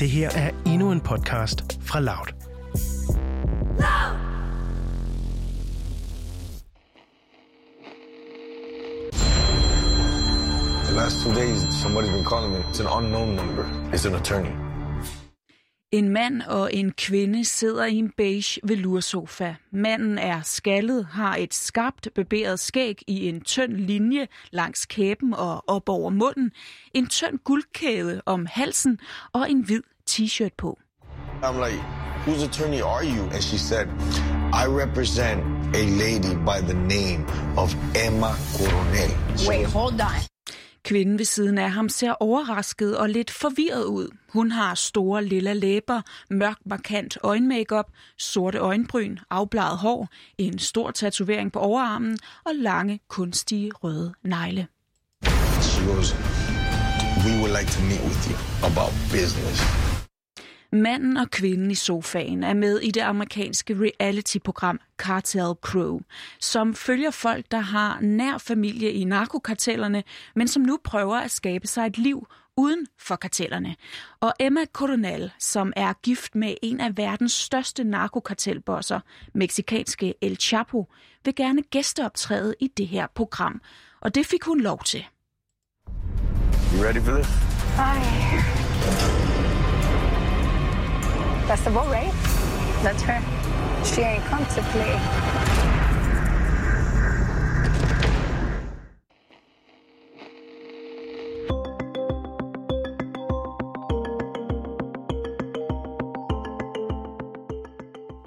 Det her er endnu en podcast fra Loud. The last two days, somebody's been calling me. It's an unknown number. It's an attorney. En mand og en kvinde sidder i en beige velursofa. Manden er skaldet, har et skarpt barberet skæg i en tynd linje langs kæben og op over munden, en tynd guldkæde om halsen og en hvid t-shirt på. I'm like, whose attorney are you? And she said, I represent a lady by the name of Emma Coronel. Wait, hold on. Kvinden ved siden af ham ser overrasket og lidt forvirret ud. Hun har store lilla læber, mørk markant øjenmakeup, sorte øjenbryn, afbladet hår, en stor tatovering på overarmen og lange, kunstige røde negle. She goes, we would like to meet with you about business. Manden og kvinden i sofaen er med i det amerikanske reality-program Cartel Crew, som følger folk, der har nær familie i narkokartellerne, men som nu prøver at skabe sig et liv uden for kartellerne. Og Emma Coronel, som er gift med en af verdens største narkokartelbosser, meksikanske El Chapo, vil gerne gæsteoptræde i det her program. Og det fik hun lov til. You ready for this? Hi. Boat, right? That's her. She ain't come to play. –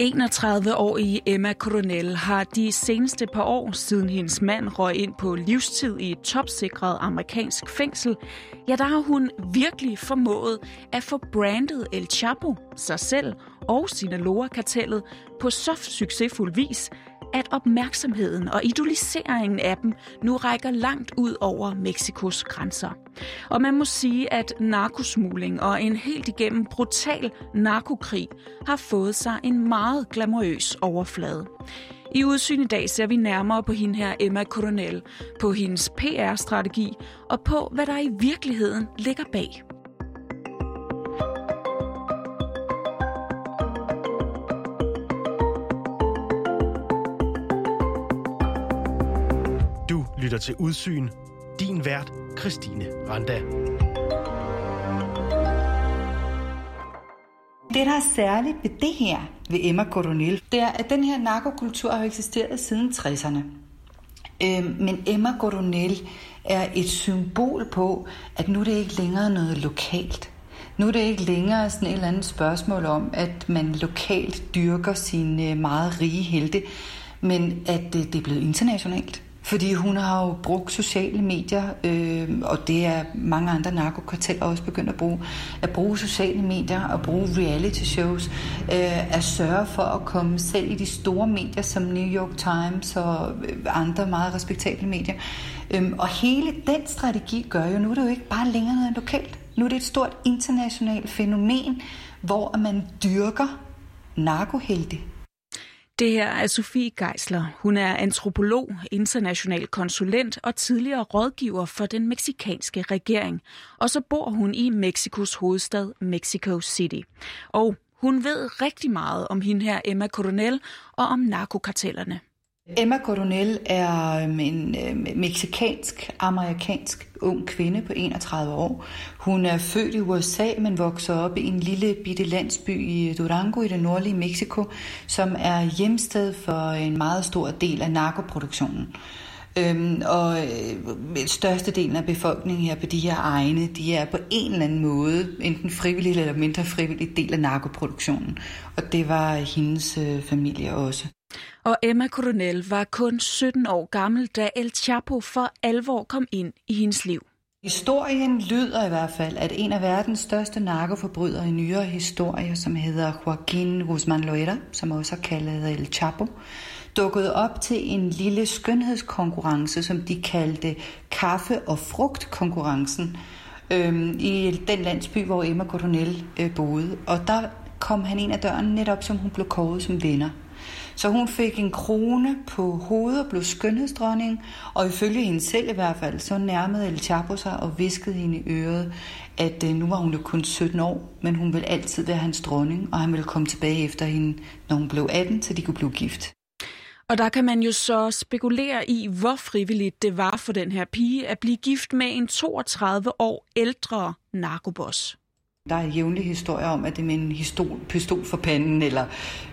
31-årige Emma Coronel har de seneste par år, siden hendes mand røg ind på livstid i et topsikret amerikansk fængsel, ja, der har hun virkelig formået at få brandet El Chapo, sig selv og Sinaloa-kartellet på så succesfuld vis, at opmærksomheden og idoliseringen af dem nu rækker langt ud over Mexikos grænser. Og man må sige, at narkosmugling og en helt igennem brutal narkokrig har fået sig en meget glamourøs overflade. I udsyn i dag ser vi nærmere på hende her Emma Coronel, på hendes PR-strategi og på, hvad der i virkeligheden ligger bag. Lytter til Udsyn. Din vært, Christine Randa. Det, der er særligt ved det her, ved Emma Coronel, det er, at den her narkokultur har eksisteret siden 60'erne. Øh, men Emma Coronel er et symbol på, at nu er det ikke længere noget lokalt. Nu er det ikke længere sådan et eller andet spørgsmål om, at man lokalt dyrker sine meget rige helte, men at det, det er blevet internationalt. Fordi hun har jo brugt sociale medier, øh, og det er mange andre narkokarteller også begyndt at bruge, at bruge sociale medier og bruge reality shows, øh, at sørge for at komme selv i de store medier som New York Times og øh, andre meget respektable medier. Øh, og hele den strategi gør jo, nu er det jo ikke bare længere noget lokalt. Nu er det et stort internationalt fænomen, hvor man dyrker narkohelte det her er Sofie Geisler. Hun er antropolog, international konsulent og tidligere rådgiver for den meksikanske regering. Og så bor hun i Mexikos hovedstad Mexico City. Og hun ved rigtig meget om hende her Emma Coronel og om narkokartellerne. Øh. Emma Coronel er øhm, en øhm, meksikansk-amerikansk ung kvinde på 31 år. Hun er født i USA, men vokser op i en lille bitte landsby i Durango i det nordlige Mexico, som er hjemsted for en meget stor del af narkoproduktionen. Øhm, og øh, størstedelen af befolkningen her på de her egne, de er på en eller anden måde, enten frivillig eller mindre frivillig del af narkoproduktionen. Og det var hendes øh, familie også. Og Emma Coronel var kun 17 år gammel, da El Chapo for alvor kom ind i hendes liv. Historien lyder i hvert fald, at en af verdens største narkoforbrydere i nyere historie, som hedder Joaquin Guzman Loera, som også er kaldet El Chapo, dukkede op til en lille skønhedskonkurrence, som de kaldte kaffe- og frugtkonkurrencen, øhm, i den landsby, hvor Emma Coronel øh, boede. Og der kom han ind ad døren netop, som hun blev kåret som vinder. Så hun fik en krone på hovedet og blev skønhedsdronning, og ifølge hende selv i hvert fald, så nærmede El Chapo sig og viskede hende i øret, at øh, nu var hun jo kun 17 år, men hun ville altid være hans dronning, og han ville komme tilbage efter hende, når hun blev 18, så de kunne blive gift. Og der kan man jo så spekulere i, hvor frivilligt det var for den her pige at blive gift med en 32 år ældre narkoboss. Der er jævnlige historier om, at det er med en pistol, pistol for panden, eller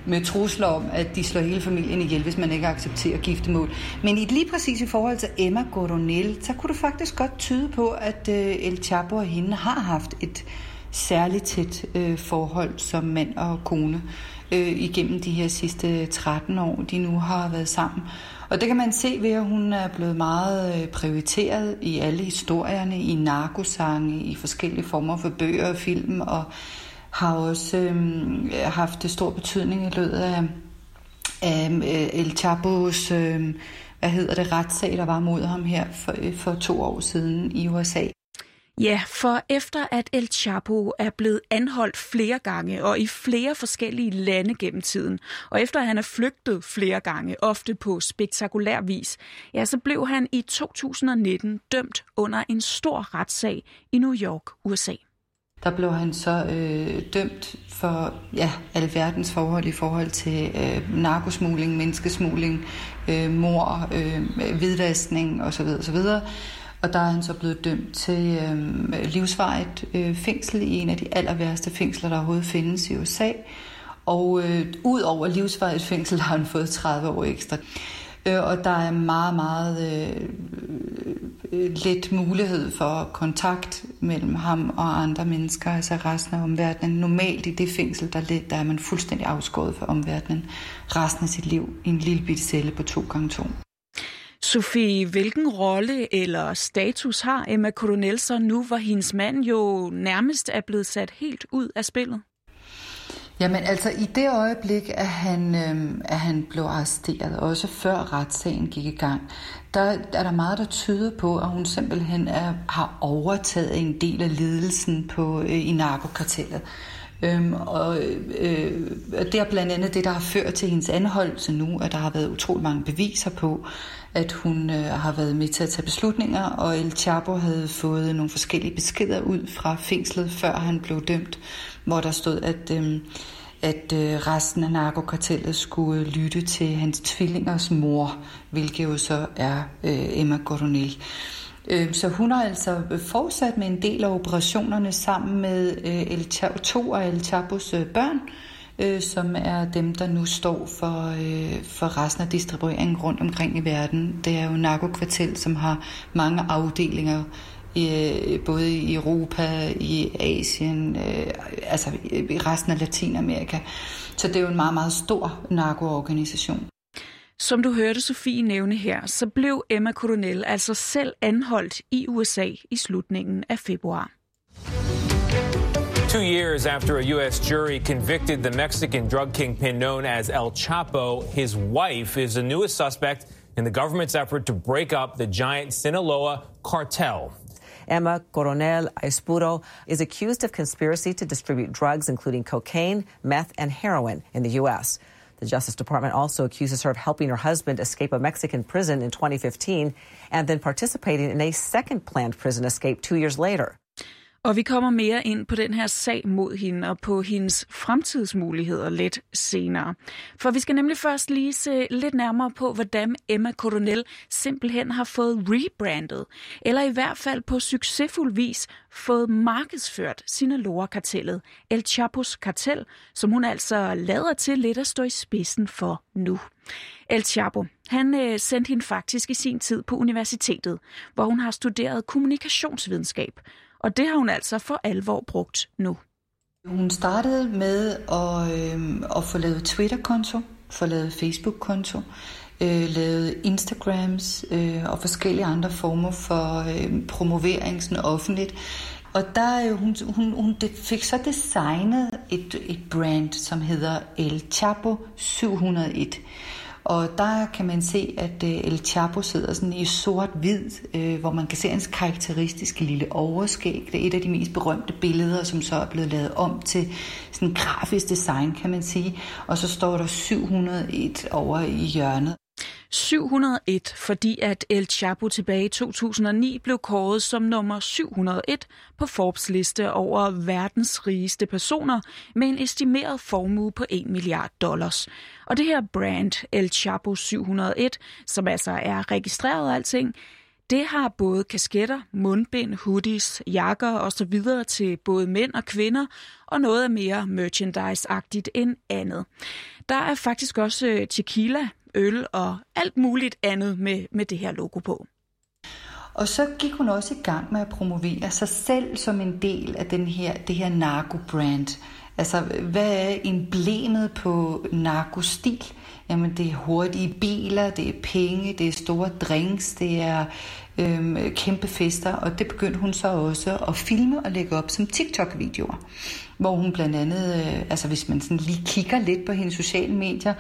med trusler om, at de slår hele familien ihjel, hvis man ikke accepterer giftemål. Men i lige præcis i forhold til Emma Coronel, så kunne det faktisk godt tyde på, at øh, El Chapo og hende har haft et særligt tæt øh, forhold som mand og kone øh, igennem de her sidste 13 år, de nu har været sammen. Og det kan man se ved, at hun er blevet meget øh, prioriteret i alle historierne, i narkosange, i forskellige former for bøger og film, og har også øh, haft stor betydning i løbet af, af øh, El Chapos, øh, hvad hedder det, retssag, der var mod ham her for, øh, for to år siden i USA. Ja, for efter at El Chapo er blevet anholdt flere gange og i flere forskellige lande gennem tiden, og efter at han er flygtet flere gange, ofte på spektakulær vis, ja, så blev han i 2019 dømt under en stor retssag i New York, USA. Der blev han så øh, dømt for ja, alverdens forhold i forhold til øh, narkosmugling, menneskesmugling, øh, mor, øh, hvidvaskning osv. osv. Og der er han så blevet dømt til øh, livsvarigt øh, fængsel i en af de aller værste fængsler, der overhovedet findes i USA. Og øh, ud over livsvarigt fængsel har han fået 30 år ekstra. Øh, og der er meget, meget øh, øh, let mulighed for kontakt mellem ham og andre mennesker, altså resten af omverdenen. Normalt i det fængsel, der, der er man fuldstændig afskåret fra omverdenen resten af sit liv i en lille bitte celle på 2x2. Sofie, hvilken rolle eller status har Emma Coronel så nu, hvor hendes mand jo nærmest er blevet sat helt ud af spillet? Jamen altså i det øjeblik, at han, øh, at han blev arresteret, også før retssagen gik i gang, der er der meget, der tyder på, at hun simpelthen er, har overtaget en del af ledelsen på, øh, i narkokartellet. Øhm, og øh, det er blandt andet det, der har ført til hendes anholdelse nu, at der har været utrolig mange beviser på, at hun øh, har været med til at tage beslutninger, og El Chapo havde fået nogle forskellige beskeder ud fra fængslet, før han blev dømt, hvor der stod, at, øh, at øh, resten af narkokartellet skulle lytte til hans tvillingers mor, hvilket jo så er øh, Emma Coronel. Øh, så hun har altså fortsat med en del af operationerne sammen med øh, El Chapo, to af El Chapos øh, børn, øh, som er dem, der nu står for, for resten af distribueringen rundt omkring i verden. Det er jo narkokvartel, som har mange afdelinger både i Europa, i Asien, altså i resten af Latinamerika. Så det er jo en meget, meget stor narkoorganisation. Som du hørte Sofie nævne her, så blev Emma Coronel altså selv anholdt i USA i slutningen af februar. Two years after a U.S. jury convicted the Mexican drug kingpin known as El Chapo, his wife is the newest suspect in the government's effort to break up the giant Sinaloa cartel. Emma Coronel Aispuro is accused of conspiracy to distribute drugs, including cocaine, meth, and heroin in the U.S. The Justice Department also accuses her of helping her husband escape a Mexican prison in 2015 and then participating in a second planned prison escape two years later. Og vi kommer mere ind på den her sag mod hende og på hendes fremtidsmuligheder lidt senere. For vi skal nemlig først lige se lidt nærmere på, hvordan Emma Coronel simpelthen har fået rebrandet, eller i hvert fald på succesfuld vis fået markedsført Sinaloa-kartellet, El Chapos kartel, som hun altså lader til lidt at stå i spidsen for nu. El Chapo, han øh, sendte hende faktisk i sin tid på universitetet, hvor hun har studeret kommunikationsvidenskab, og det har hun altså for alvor brugt nu. Hun startede med at, øh, at få lavet Twitter-konto, få lavet Facebook-konto, øh, lavet Instagrams øh, og forskellige andre former for øh, promovering sådan offentligt. Og der øh, hun, hun, hun fik så designet et, et brand, som hedder El Chapo 701. Og der kan man se, at øh, El Chapo sidder sådan i sort-hvid, øh, hvor man kan se hans karakteristiske lille overskæg. Det er et af de mest berømte billeder, som så er blevet lavet om til sådan grafisk design, kan man sige. Og så står der 701 over i hjørnet. 701, fordi at El Chapo tilbage i 2009 blev kåret som nummer 701 på Forbes liste over verdens rigeste personer med en estimeret formue på 1 milliard dollars. Og det her brand, El Chapo 701, som altså er registreret alting, det har både kasketter, mundbind, hoodies, jakker og så videre til både mænd og kvinder, og noget er mere merchandise-agtigt end andet. Der er faktisk også øh, tequila, øl og alt muligt andet med, med det her logo på. Og så gik hun også i gang med at promovere sig selv som en del af den her, det her narko-brand. Altså, hvad er emblemet på narkostil? Jamen, det er hurtige biler, det er penge, det er store drinks, det er øhm, kæmpe fester, og det begyndte hun så også at filme og lægge op som TikTok-videoer, hvor hun blandt andet, øh, altså hvis man sådan lige kigger lidt på hendes sociale medier,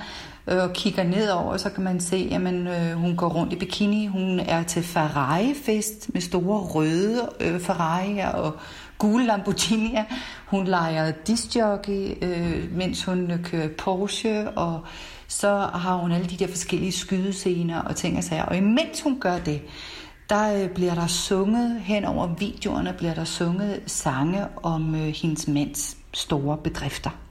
Øh, og kigger nedover, så kan man se, at øh, hun går rundt i bikini. Hun er til Ferrari-fest med store røde øh, Ferrari'er og gule Lamborghini'er. Hun leger discjockey, øh, mens hun øh, kører Porsche, og så har hun alle de der forskellige skydescener og ting og sager. Og imens hun gør det, der øh, bliver der sunget hen over videoerne, bliver der sunget sange om øh, hendes mands store bedrifter.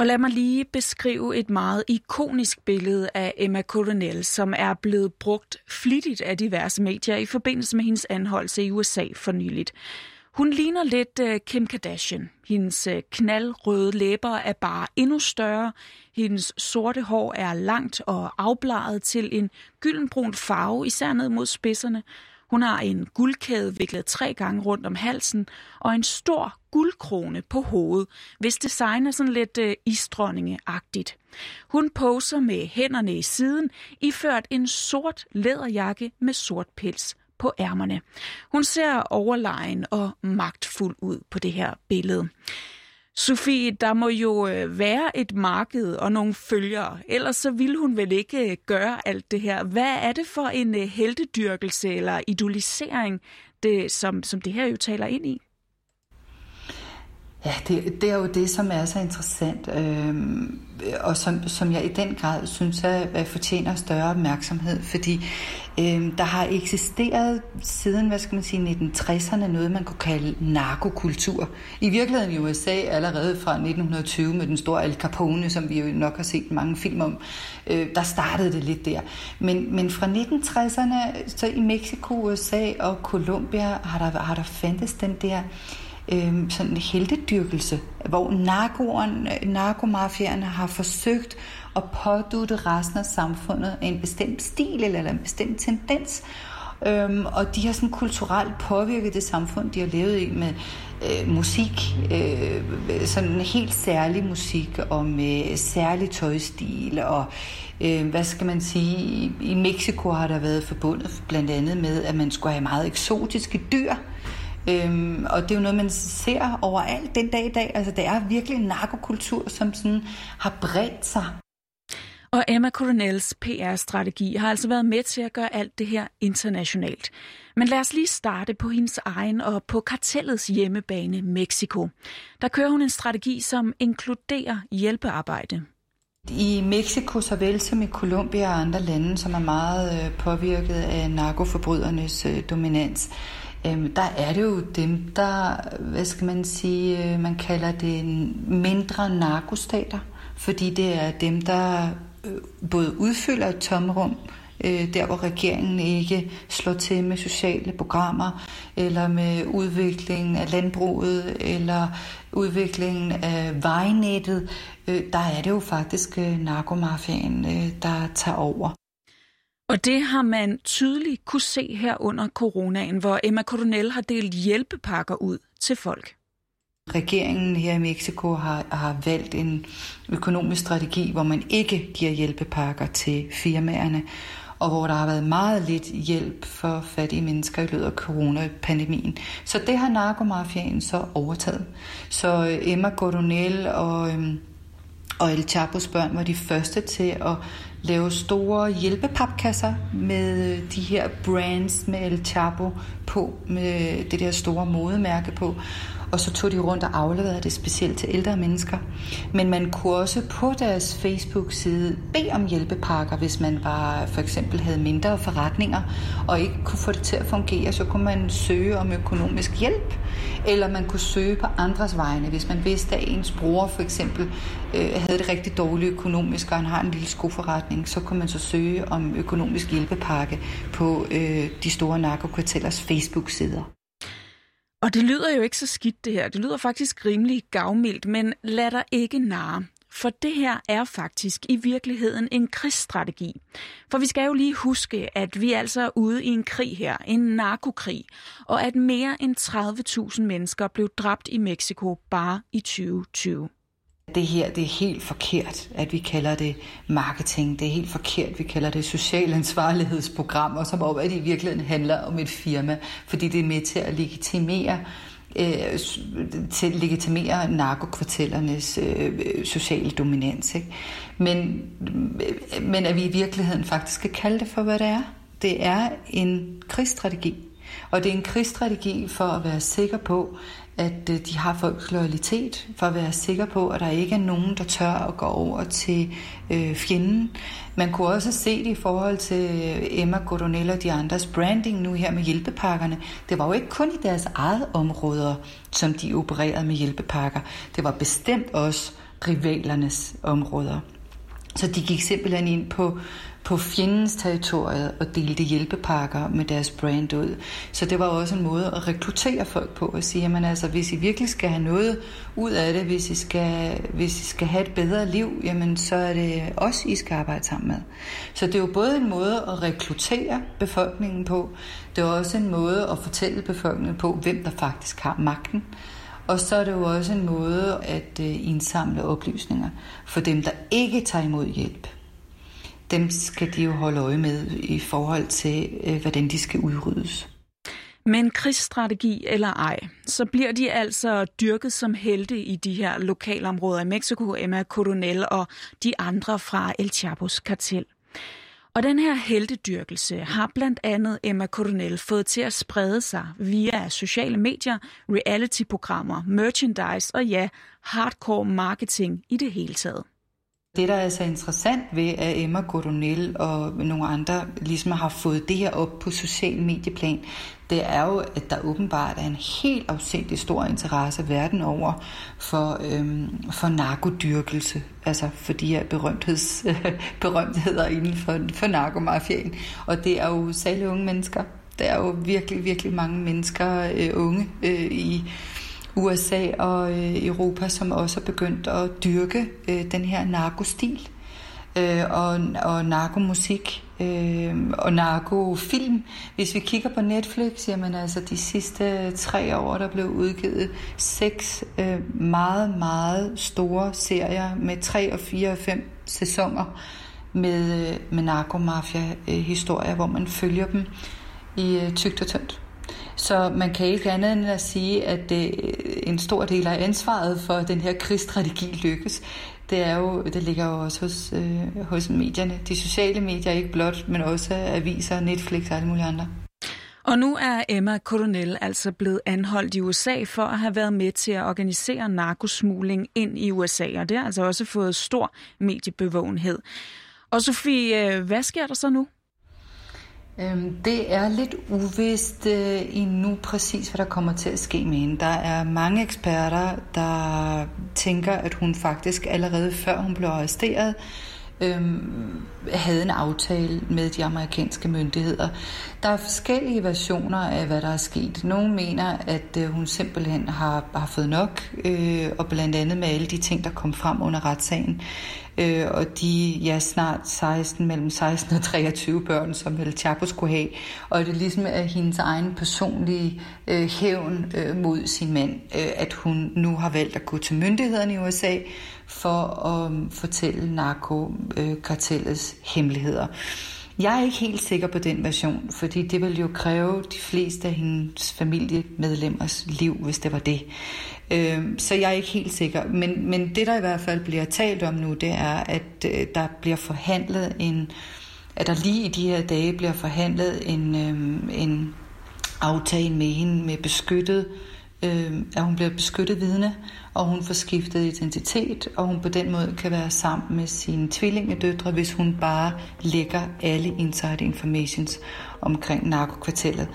Og lad mig lige beskrive et meget ikonisk billede af Emma Coronel, som er blevet brugt flittigt af diverse medier i forbindelse med hendes anholdelse i USA for nyligt. Hun ligner lidt uh, Kim Kardashian. Hendes uh, knaldrøde læber er bare endnu større. Hendes sorte hår er langt og afbladet til en gyldenbrun farve, især ned mod spidserne. Hun har en guldkæde viklet tre gange rundt om halsen og en stor guldkrone på hovedet, hvis design er sådan lidt øh, isdronningeagtigt. Hun poser med hænderne i siden, iført en sort læderjakke med sort pels på ærmerne. Hun ser overlegen og magtfuld ud på det her billede. Sofie, der må jo øh, være et marked og nogle følgere, ellers så ville hun vel ikke øh, gøre alt det her. Hvad er det for en øh, heldedyrkelse eller idolisering, det, som, som det her jo taler ind i? Ja, det, det er jo det, som er så interessant, øh, og som, som jeg i den grad synes, at fortjener større opmærksomhed, fordi øh, Øhm, der har eksisteret siden, hvad skal man sige, 1960'erne noget, man kunne kalde narkokultur. I virkeligheden i USA allerede fra 1920 med den store Al Capone, som vi jo nok har set mange film om, øh, der startede det lidt der. Men, men fra 1960'erne, så i Mexico, USA og Colombia, har der, har der fandtes den der øh, sådan en heldedyrkelse, hvor narkomafierne har forsøgt at pådute resten af samfundet en bestemt stil eller en bestemt tendens. Øhm, og de har sådan kulturelt påvirket det samfund, de har levet i med øh, musik, øh, sådan en helt særlig musik og med særlig tøjstil og øh, hvad skal man sige, i, i Mexico har der været forbundet blandt andet med, at man skulle have meget eksotiske dyr, Øhm, og det er jo noget, man ser overalt den dag i dag. Altså, det er virkelig en narkokultur, som sådan har bredt sig. Og Emma Coronels PR-strategi har altså været med til at gøre alt det her internationalt. Men lad os lige starte på hendes egen og på kartellets hjemmebane, Mexico. Der kører hun en strategi, som inkluderer hjælpearbejde. I Mexico, såvel som i Colombia og andre lande, som er meget øh, påvirket af narkoforbrydernes øh, dominans, øhm, der er det jo dem, der, hvad skal man sige, øh, man kalder det mindre narkostater, fordi det er dem, der Øh, både udfylder et tomrum, øh, der hvor regeringen ikke slår til med sociale programmer, eller med udviklingen af landbruget, eller udviklingen af vejnettet, øh, der er det jo faktisk øh, narkomafiaen, øh, der tager over. Og det har man tydeligt kunne se her under coronaen, hvor Emma Coronel har delt hjælpepakker ud til folk. Regeringen her i Mexico har, har valgt en økonomisk strategi, hvor man ikke giver hjælpepakker til firmaerne, og hvor der har været meget lidt hjælp for fattige mennesker i løbet af coronapandemien. Så det har narkomafiaen så overtaget. Så øh, Emma Godonel og øhm, Og El Chapos børn var de første til at lave store hjælpepapkasser med øh, de her brands med El Chapo på, med det der store modemærke på og så tog de rundt og afleverede det specielt til ældre mennesker. Men man kunne også på deres Facebook-side bede om hjælpepakker, hvis man var, for eksempel havde mindre forretninger og ikke kunne få det til at fungere, så kunne man søge om økonomisk hjælp, eller man kunne søge på andres vegne, hvis man vidste, at ens bror for eksempel øh, havde det rigtig dårligt økonomisk, og han har en lille skoforretning, så kunne man så søge om økonomisk hjælpepakke på øh, de store narkokartellers Facebook-sider. Og det lyder jo ikke så skidt det her. Det lyder faktisk rimelig gavmildt, men lad dig ikke narre. For det her er faktisk i virkeligheden en krigsstrategi. For vi skal jo lige huske, at vi altså er ude i en krig her, en narkokrig, og at mere end 30.000 mennesker blev dræbt i Mexico bare i 2020. Det her, det er helt forkert, at vi kalder det marketing. Det er helt forkert, vi kalder det social ansvarlighedsprogrammer, som om, at det i virkeligheden handler om et firma, fordi det er med til at legitimere øh, til at legitimere narkokvartellernes øh, sociale dominans. Ikke? Men, men at vi i virkeligheden faktisk skal kalde det for, hvad det er. Det er en krigsstrategi. Og det er en krigsstrategi for at være sikker på, at øh, de har folks loyalitet, for at være sikker på, at der ikke er nogen, der tør at gå over til øh, fjenden. Man kunne også se det i forhold til øh, Emma Godonella og de andres branding nu her med hjælpepakkerne. Det var jo ikke kun i deres eget områder, som de opererede med hjælpepakker. Det var bestemt også rivalernes områder. Så de gik simpelthen ind på på fjendens territoriet og delte hjælpepakker med deres brand ud. Så det var også en måde at rekruttere folk på og sige, jamen altså, hvis I virkelig skal have noget ud af det, hvis I skal, hvis I skal have et bedre liv, jamen, så er det os, I skal arbejde sammen med. Så det er jo både en måde at rekruttere befolkningen på, det er også en måde at fortælle befolkningen på, hvem der faktisk har magten. Og så er det jo også en måde at øh, indsamle oplysninger for dem, der ikke tager imod hjælp dem skal de jo holde øje med i forhold til, øh, hvordan de skal udryddes. Men krigsstrategi eller ej, så bliver de altså dyrket som helte i de her lokalområder i Mexico, Emma Coronel og de andre fra El Chapos kartel. Og den her heltedyrkelse har blandt andet Emma Coronel fået til at sprede sig via sociale medier, reality-programmer, merchandise og ja, hardcore marketing i det hele taget. Det, der er så interessant ved, at Emma Coronel og nogle andre ligesom har fået det her op på social medieplan, det er jo, at der åbenbart er en helt afsindig stor interesse verden over for, øhm, for narkodyrkelse, altså for de her berømtheds, berømtheder inden for, for narkomafiaen. Og det er jo særligt unge mennesker. Der er jo virkelig, virkelig mange mennesker, øh, unge øh, i USA og øh, Europa, som også er begyndt at dyrke øh, den her narkostil øh, og, og narkomusik øh, og narkofilm. Hvis vi kigger på Netflix, jamen altså de sidste tre år, der blev udgivet seks øh, meget, meget store serier med tre og fire og fem sæsoner med, øh, med narkomafia-historier, hvor man følger dem i øh, tygt og tyndt. Så man kan ikke andet end at sige, at det, en stor del af ansvaret for den her krigsstrategi lykkes. Det, er jo, det ligger jo også hos, øh, hos medierne. De sociale medier ikke blot, men også aviser, Netflix og alle mulige andre. Og nu er Emma Coronel altså blevet anholdt i USA for at have været med til at organisere narkosmugling ind i USA, og det har altså også fået stor mediebevågenhed. Og Sofie, øh, hvad sker der så nu? Øhm, det er lidt uvist øh, endnu præcis, hvad der kommer til at ske med hende. Der er mange eksperter, der tænker, at hun faktisk allerede før hun blev arresteret, øhm, havde en aftale med de amerikanske myndigheder. Der er forskellige versioner af, hvad der er sket. Nogle mener, at øh, hun simpelthen har, har fået nok, øh, og blandt andet med alle de ting, der kom frem under retssagen. Øh, og de ja, snart 16, mellem 16 og 23 børn, som El Chapo skulle have. Og det ligesom er hendes egen personlige øh, hævn øh, mod sin mand, øh, at hun nu har valgt at gå til myndighederne i USA for at um, fortælle narkokartellets hemmeligheder. Jeg er ikke helt sikker på den version, fordi det ville jo kræve de fleste af hendes familiemedlemmers liv, hvis det var det. Øh, så jeg er ikke helt sikker. Men, men det, der i hvert fald bliver talt om nu, det er, at øh, der bliver forhandlet en at der lige i de her dage bliver forhandlet en, øh, en aftale med hende med beskyttet, øh, øh, at hun bliver beskyttet vidne, og hun får skiftet identitet, og hun på den måde kan være sammen med sine tvillingedøtre, hvis hun bare lægger alle inside informations omkring narkokvartellet.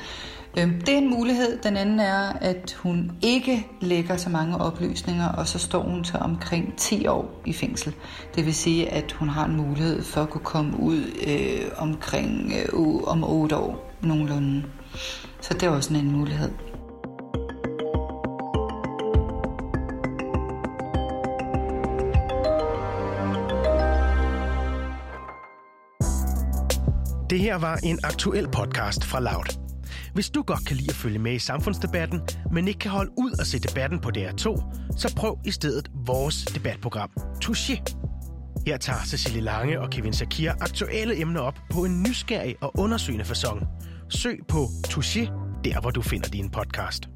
Øh, det er en mulighed. Den anden er, at hun ikke lægger så mange oplysninger, og så står hun til omkring 10 år i fængsel. Det vil sige, at hun har en mulighed for at kunne komme ud øh, omkring øh, om 8 år nogenlunde. Så det er også en anden mulighed. Det her var en aktuel podcast fra Loud. Hvis du godt kan lide at følge med i samfundsdebatten, men ikke kan holde ud at se debatten på DR2, så prøv i stedet vores debatprogram, Touché. Her tager Cecilie Lange og Kevin Sakir aktuelle emner op på en nysgerrig og undersøgende façon. Søg på Touché, der hvor du finder din podcast.